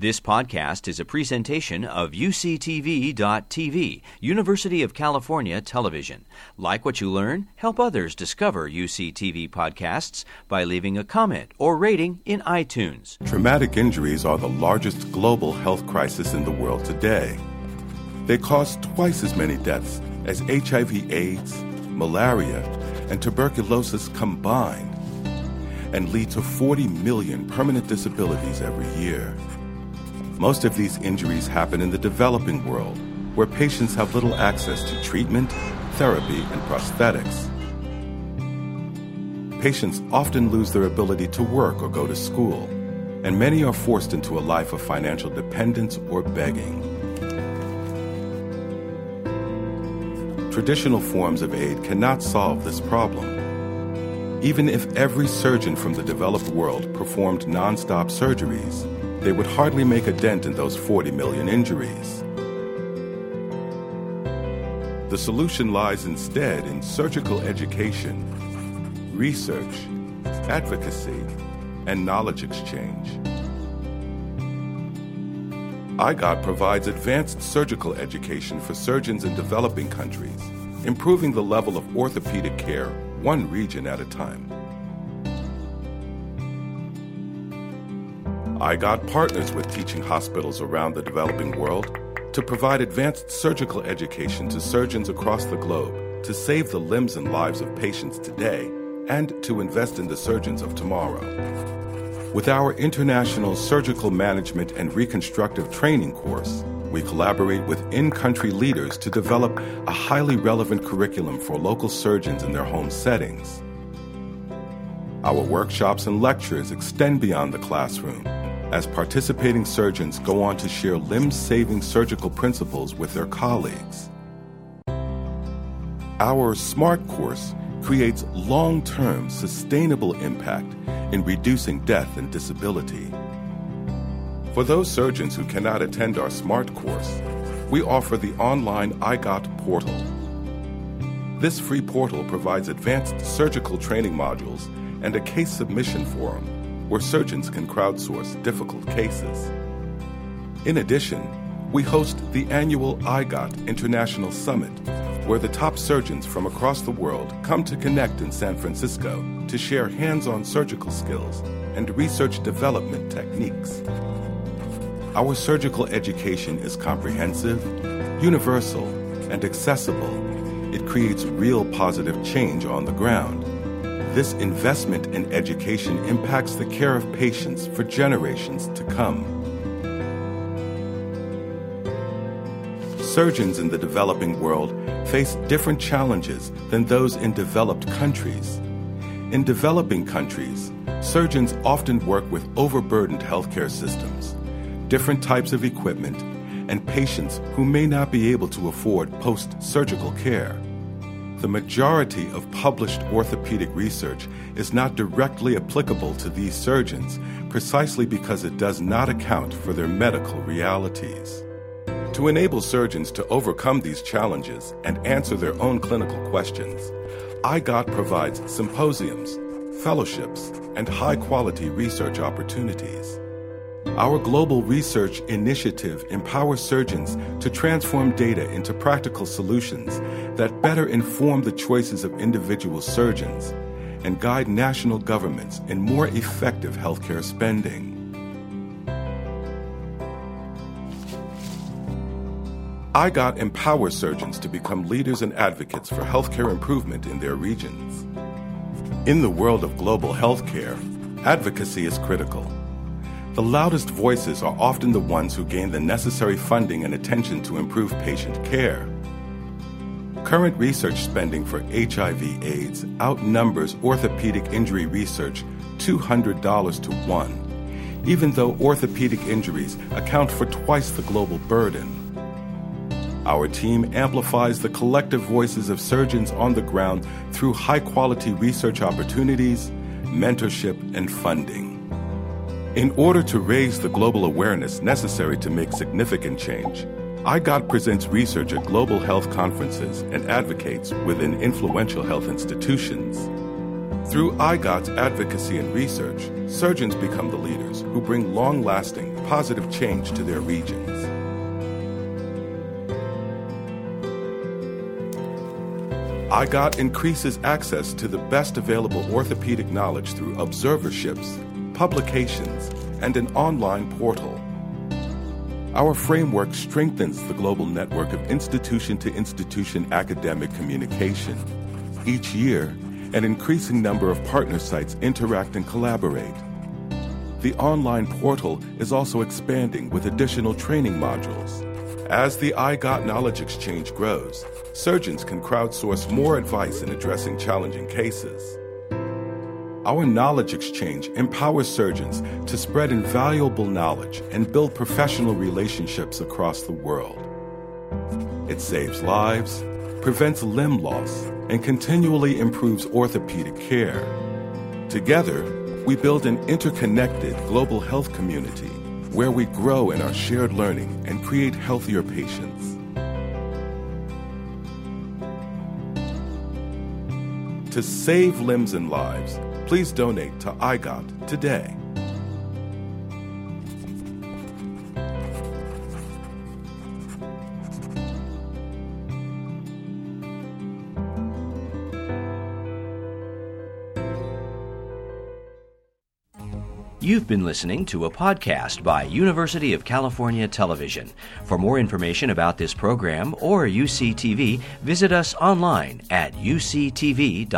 This podcast is a presentation of UCTV.tv, University of California Television. Like what you learn, help others discover UCTV podcasts by leaving a comment or rating in iTunes. Traumatic injuries are the largest global health crisis in the world today. They cause twice as many deaths as HIV, AIDS, malaria, and tuberculosis combined, and lead to 40 million permanent disabilities every year. Most of these injuries happen in the developing world, where patients have little access to treatment, therapy, and prosthetics. Patients often lose their ability to work or go to school, and many are forced into a life of financial dependence or begging. Traditional forms of aid cannot solve this problem. Even if every surgeon from the developed world performed nonstop surgeries, they would hardly make a dent in those 40 million injuries. The solution lies instead in surgical education, research, advocacy, and knowledge exchange. IGOT provides advanced surgical education for surgeons in developing countries, improving the level of orthopedic care one region at a time. IGOT partners with teaching hospitals around the developing world to provide advanced surgical education to surgeons across the globe to save the limbs and lives of patients today and to invest in the surgeons of tomorrow. With our International Surgical Management and Reconstructive Training course, we collaborate with in country leaders to develop a highly relevant curriculum for local surgeons in their home settings. Our workshops and lectures extend beyond the classroom as participating surgeons go on to share limb saving surgical principles with their colleagues. Our SMART course creates long term sustainable impact in reducing death and disability. For those surgeons who cannot attend our SMART course, we offer the online IGOT portal. This free portal provides advanced surgical training modules and a case submission forum where surgeons can crowdsource difficult cases. In addition, we host the annual IGOT International Summit, where the top surgeons from across the world come to connect in San Francisco to share hands on surgical skills and research development techniques. Our surgical education is comprehensive, universal, and accessible. It creates real positive change on the ground. This investment in education impacts the care of patients for generations to come. Surgeons in the developing world face different challenges than those in developed countries. In developing countries, surgeons often work with overburdened healthcare systems, different types of equipment, and patients who may not be able to afford post surgical care. The majority of published orthopedic research is not directly applicable to these surgeons precisely because it does not account for their medical realities. To enable surgeons to overcome these challenges and answer their own clinical questions, IGOT provides symposiums, fellowships, and high quality research opportunities. Our global research initiative empowers surgeons to transform data into practical solutions that better inform the choices of individual surgeons and guide national governments in more effective healthcare spending. IGOT empowers surgeons to become leaders and advocates for healthcare improvement in their regions. In the world of global healthcare, advocacy is critical. The loudest voices are often the ones who gain the necessary funding and attention to improve patient care. Current research spending for HIV/AIDS outnumbers orthopedic injury research $200 to 1, even though orthopedic injuries account for twice the global burden. Our team amplifies the collective voices of surgeons on the ground through high quality research opportunities, mentorship, and funding. In order to raise the global awareness necessary to make significant change, IGOT presents research at global health conferences and advocates within influential health institutions. Through IGOT's advocacy and research, surgeons become the leaders who bring long lasting positive change to their regions. IGOT increases access to the best available orthopedic knowledge through observerships, publications, and an online portal. Our framework strengthens the global network of institution to institution academic communication. Each year, an increasing number of partner sites interact and collaborate. The online portal is also expanding with additional training modules. As the IGOT Knowledge Exchange grows, surgeons can crowdsource more advice in addressing challenging cases. Our knowledge exchange empowers surgeons to spread invaluable knowledge and build professional relationships across the world. It saves lives, prevents limb loss, and continually improves orthopedic care. Together, we build an interconnected global health community where we grow in our shared learning and create healthier patients. To save limbs and lives, please donate to IGOT today. You've been listening to a podcast by University of California Television. For more information about this program or UCTV, visit us online at uctv.tv.